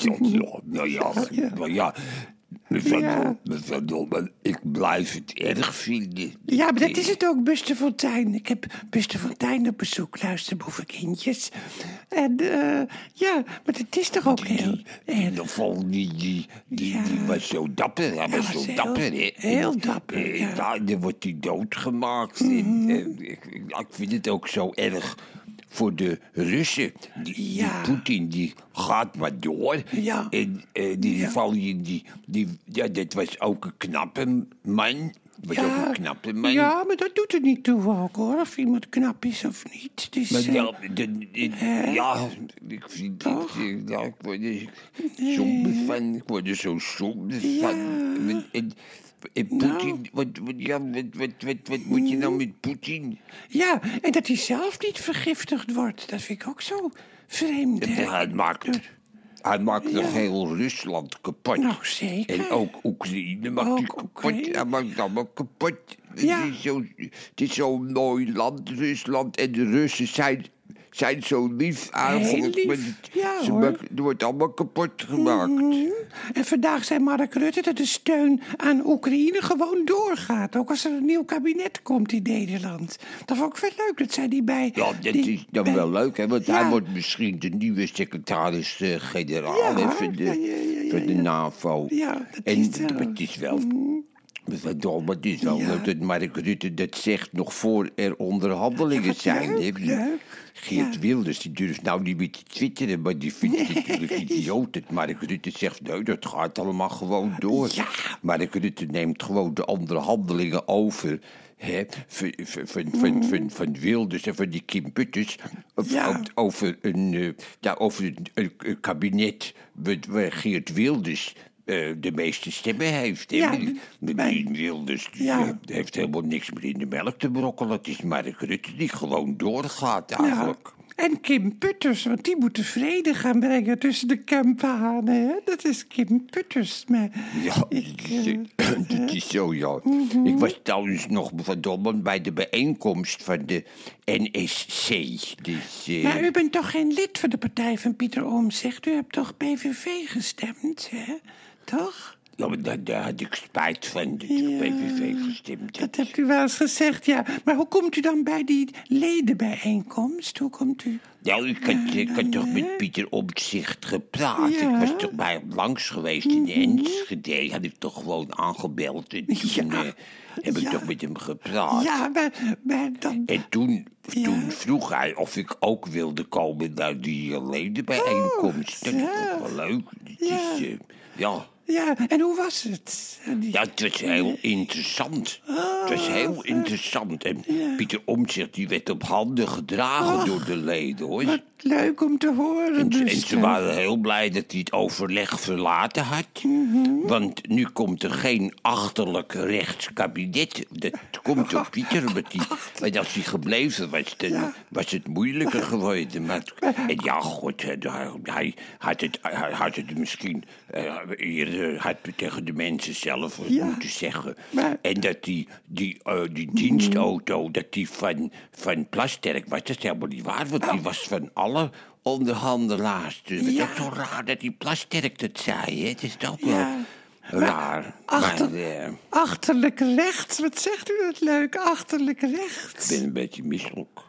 Ja, nou ja, nou ja. Ja. mevrouw ik blijf het erg vinden. Ja, maar dat is het ook, Buster Fontijn. Ik heb Buster Fontijn op bezoek, luisterboevenkindjes. En eh, ja, maar het is toch ook heel Die, erg. die geval, die, die, die, Ja. die was zo dapper. Hij was was zo heel- dapper, hè. heel dapper, ja. Ja, dan wordt hij doodgemaakt. Ik, ik, ik vind het ook zo erg voor de Russen. Die, Ja. die Poetin, die gaat maar door. Ja. En eh, die Ja. Navalny, die, die, ja, dat was ook een knappe man. Was ook een man. ja, maar dat doet er niet toe ook, hoor. Of iemand knap is of niet. Dus, Maar eh, ja, de, de- ja, ik vind het, eh, ja, ik word er somber van. Ik word er zo somber van. En, en, en Poetin, wat, wat, ja, wat, wat, wat, wat moet je nou met Poetin? ja, en dat hij zelf niet vergiftigd wordt. Dat vind ik ook zo vreemd. Hij maakt, hij maakt nog heel Rusland kapot. Nou, zeker. En ook Oekraïne maakt Ook hij kapot. Oekraïne. Hij maakt allemaal kapot. Ja. Het, is zo, het is zo'n mooi land, Rusland. En de Russen zijn, zijn zo lief maar het- Ja, ze hoor. maken- er wordt allemaal kapot gemaakt. Mhm. En vandaag zei Mark Rutte dat de steun aan Oekraïne gewoon doorgaat. Ook als er een nieuw kabinet komt in Nederland. Dat vond ik wel leuk. Dat zei hij bij... Ja, dat die- is dan bij- wel leuk, hè? Want Ja. hij wordt misschien de nieuwe secretaris-generaal Ja, van de, ja, ja, van de. NAVO. Ja, dat en is zo. maar het is wel. Het is wel Ja. dat Mark Rutte dat zegt nog voor er onderhandelingen zijn. hè. leuk, leuk. Geert Ja. Wilders die durft nou niet meer te twitteren, maar die vindt het natuurlijk idioot dat Mark Rutte zegt: nee, dat gaat allemaal gewoon door. Ja. Mark Rutte neemt gewoon de onderhandelingen over. Hè, van, van, van, van, van, Wilders en van die Kim Putters. Ja. over een, eh, ja, over een, een- een kabinet waar Geert Wilders eh, de meeste stemmen heeft. hè. Ja, Meneer Wilders Ja. heeft helemaal niks meer in de melk te brokkelen. Het is Mark Rutte die gewoon doorgaat eigenlijk. En Kim Putters, want die moet de vrede gaan brengen tussen de Kempanen. Hè? Dat is Kim Putters. Maar Ja, ik, dat is- eh, dat is zo, ja. Mhm. Ik was trouwens nog verdomme bij de bijeenkomst van de NSC. Dus, eh, maar u bent toch geen lid van de partij van Pieter Omtzigt? U hebt toch PVV gestemd, hè? Toch? ja, maar daar, had ik spijt van dat ik Ja. PVV gestemd heb. Dat hebt u wel eens gezegd, ja. Maar hoe komt u dan bij die ledenbijeenkomst? Hoe komt u... Nou, ik had, ik had toch met Pieter Omtzigt gepraat. Ja. Mhm. Ik was toch bij hem langs geweest in Enschede. Had ik toch gewoon aangebeld. En toen Ja. eh, heb ik Ja. toch met hem gepraat. Ja, maar, maar dan... En toen, vroeg hij of ik ook wilde komen naar die ledenbijeenkomst. dat is Oh, toch wel leuk. Ja. eh, ja. Ja, en hoe was het? Die- ja, het was heel interessant. Het was heel interessant. En Pieter Omtzigt die werd op handen gedragen door de leden, hoor. Wat leuk om te horen, En, en ze waren heel blij dat hij het overleg verlaten had. Mhm. Want nu komt er geen achterlijk rechtskabinet. Dat komt door Pieter. Omdat hij, want als hij gebleven was, dan Ja. was het moeilijker geworden. Maar, en ja, god, hij, hij had, het, hij had het misschien eh, eerder had tegen de mensen zelf Ja. moeten zeggen. Maar- En dat die, die, eh, die dienstauto, dat die van, van Plasterk was, dat is helemaal niet waar. Want die was van alle onderhandelaars. Dus het is ook zo raar dat die Plasterk dat zei. Hè? Het is toch Ja. wel raar. achter- Maar eh, Achterlijk rechts, wat zegt u dat leuk? Achterlijk rechts. ik ben een beetje misselijk.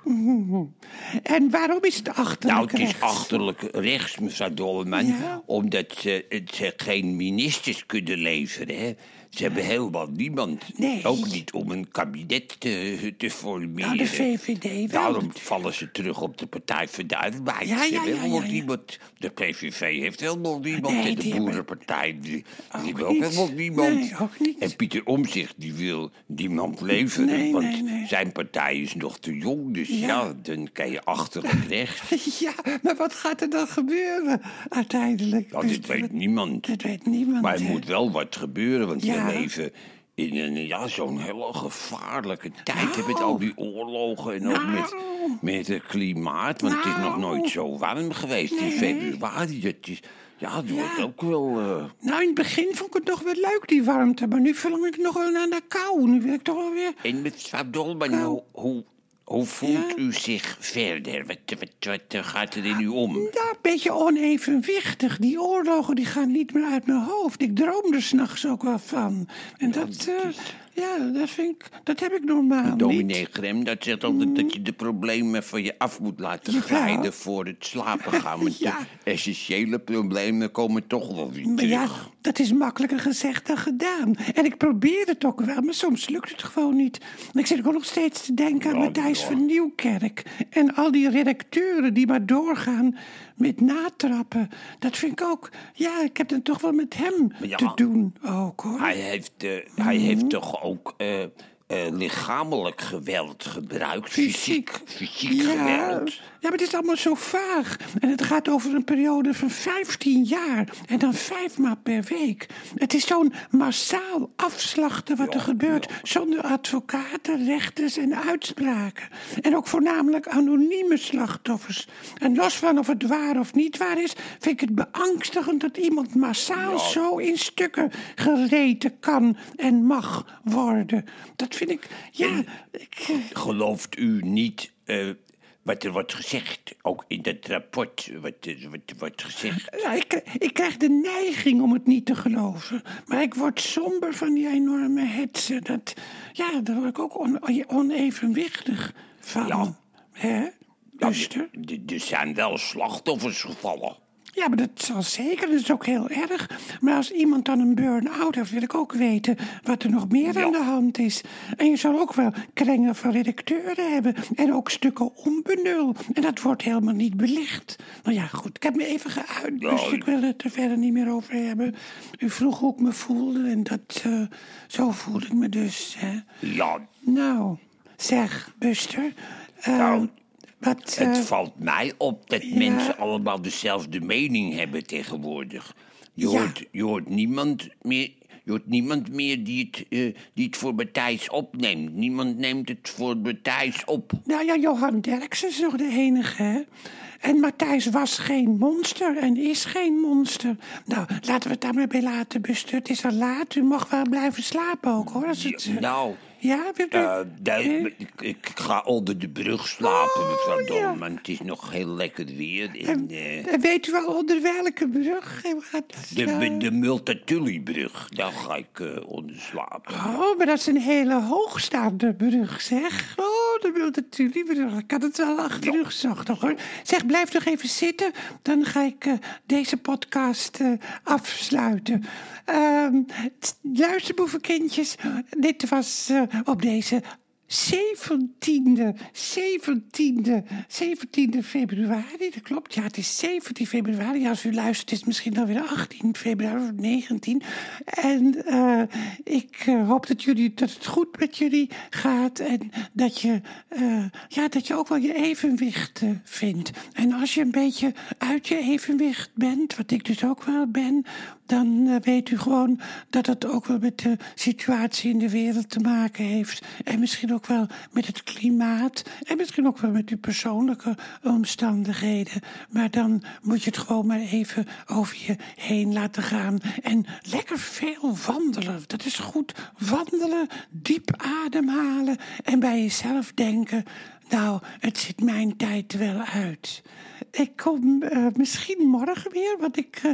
En waarom is het achterlijk Nou, het is rechts? achterlijk rechts, mevrouw Dolleman. Ja. Omdat ze, het- ze geen ministers kunnen leveren. Hè? Ze hebben helemaal niemand. Nee. Ook niet om een kabinet te, te formeren. Nou, de VVD wel. Daarom vallen ze terug op de Partij van de Arbeid. Ja, Ze ja, hebben ja, niemand. De PVV heeft helemaal niemand. Nee, en de hebben- Boerenpartij die, die hebben ook helemaal niemand. Nee, ook niet. En Pieter Omzicht die wil niemand leveren. Nee, want zijn partij is nog te jong. Dus Ja. dan kan je achterlijk rechts. Ja, maar wat gaat er dan gebeuren uiteindelijk? Dit Buster? weet niemand. Dat weet niemand. Maar er moet wel wat gebeuren, want Ja. We leven in een, ja, zo'n hele gevaarlijke tijd. hè, Met al die oorlogen en ook met, Nou. met het klimaat. Want het is nog Nou. nooit zo warm geweest in februari. Is, ja, het wordt Ja. ook wel... eh, Nou, in het begin vond ik het nog wel leuk, die warmte. Maar nu verlang ik nog wel naar de kou. Nu wil ik toch wel weer... En met Nou. hoe, hoe, Hoe voelt u zich verder? Wat, wat, wat gaat er in u om? Ja, een beetje onevenwichtig. Die oorlogen die gaan niet meer uit mijn hoofd. Ik droom er s'nachts ook wel van. En dat, eh, ja, dat, vind ik, dat heb ik normaal Dominee niet. Grem, dat zegt altijd dat je de problemen van je af moet laten Ja. glijden voor het slapen gaan. Want Ja. de essentiële problemen komen toch wel weer Maar ja, terug. dat is makkelijker gezegd dan gedaan. En ik probeer het ook wel, maar soms lukt het gewoon niet. Ik zit ook nog steeds te denken aan Ja, Matthijs van Nieuwkerk. En al die redacteuren die maar doorgaan met natrappen. Dat vind ik ook... Ja, ik heb het toch wel met hem ja, te doen ook, hoor. Hij heeft, eh, hij Mhm. heeft toch ook eh, eh, lichamelijk geweld gebruikt? Fysiek, fysiek ja, geweld? ja, maar het is allemaal zo vaag. En het gaat over een periode van 15 jaar. En dan vijf maal per week. Het is zo'n massaal afslachten wat er gebeurt. Zonder advocaten, rechters en uitspraken. En ook voornamelijk anonieme slachtoffers. En los van of het waar of niet waar is... vind ik het beangstigend dat iemand massaal zo in stukken gereten kan en mag worden. Dat vind ik... Ja, ik... Gelooft u niet eh, wat er wordt gezegd? Ook in dat rapport wat, er- wat wordt gezegd. Ja, ik, ik krijg de neiging om het niet te geloven. Maar ik word somber van die enorme hetsen. Dat, ja, daar word ik ook on- onevenwichtig van. Ja. Hè, Ja, d- er zijn wel slachtoffers gevallen. Ja, maar dat zal zeker. Dat is ook heel erg. Maar als iemand dan een burn-out heeft, wil ik ook weten wat er nog meer Ja. aan de hand is. En je zal ook wel krengen van redacteuren hebben. En ook stukken onbenul. En dat wordt helemaal niet belicht. Nou ja, goed. Ik heb me even geuit. Dus ik wil het er verder niet meer over hebben. U vroeg hoe ik me voelde. En dat, eh, zo voel ik me dus. Hè. Ja, Nou, zeg, Buster. eh, Nou, wat, eh, het valt mij op dat mensen allemaal dezelfde mening hebben tegenwoordig. Je, Ja. hoort, je hoort niemand meer... Je hoort niemand meer die het, eh, die het voor Matthijs opneemt. Niemand neemt het voor Matthijs op. Nou ja, Johan Derksen is nog de enige, hè? En Matthijs was geen monster en is geen monster. Nou, laten we het daar maar bij laten, Buster. Het is al laat, u mag wel blijven slapen ook, hoor. Als het, eh, Nou, ja, u? eh, ik, ik ga onder de brug slapen, mevrouw Oh, ja. Dolman. Het is nog heel lekker weer. En, eh, En weet u wel onder welke brug u gaat de, slapen? de Multatuli-brug, daar ga ik eh, onder slapen. Oh, maar dat is een hele hoogstaande brug, zeg. Oh, de Multatuli-brug. Ik had het wel achter u gezocht, hoor. Zeg, blijf nog even zitten. Dan ga ik deze podcast afsluiten. Ehm t- luister, boevenkindjes. Dit was op deze 17e, 17e, 17e februari. Dat klopt, ja, het is 17 februari. Als u luistert is het misschien dan weer 18 februari of 19. En eh, ik eh, hoop dat, jullie, dat het goed met jullie gaat. En dat je, eh, ja, dat je ook wel je evenwicht vindt. En als je een beetje uit je evenwicht bent, wat ik dus ook wel ben... dan weet u gewoon dat het ook wel met de situatie in de wereld te maken heeft. En misschien ook wel met het klimaat. En misschien ook wel met uw persoonlijke omstandigheden. Maar dan moet je het gewoon maar even over je heen laten gaan. En lekker veel wandelen. Dat is goed. Wandelen, diep ademhalen en bij jezelf denken. Nou, het zit mijn tijd wel uit. Ik kom eh, misschien morgen weer, want ik eh,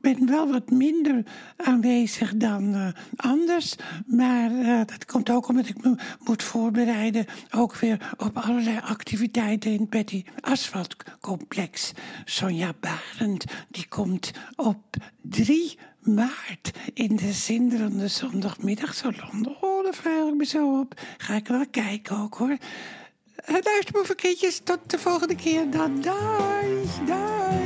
ben wel wat minder aanwezig dan eh, anders. Maar eh, dat komt ook omdat ik me moet voorbereiden. Ook weer op allerlei activiteiten in het Betty Asphalt Complex. Sonja Barend, die komt op 3 maart in de zinderende zondagmiddagsalon. Oh, daar vraag ik me zo op. Ga ik wel kijken ook hoor. Uh, luister, boevenkindjes, tot de volgende keer dan. Dag.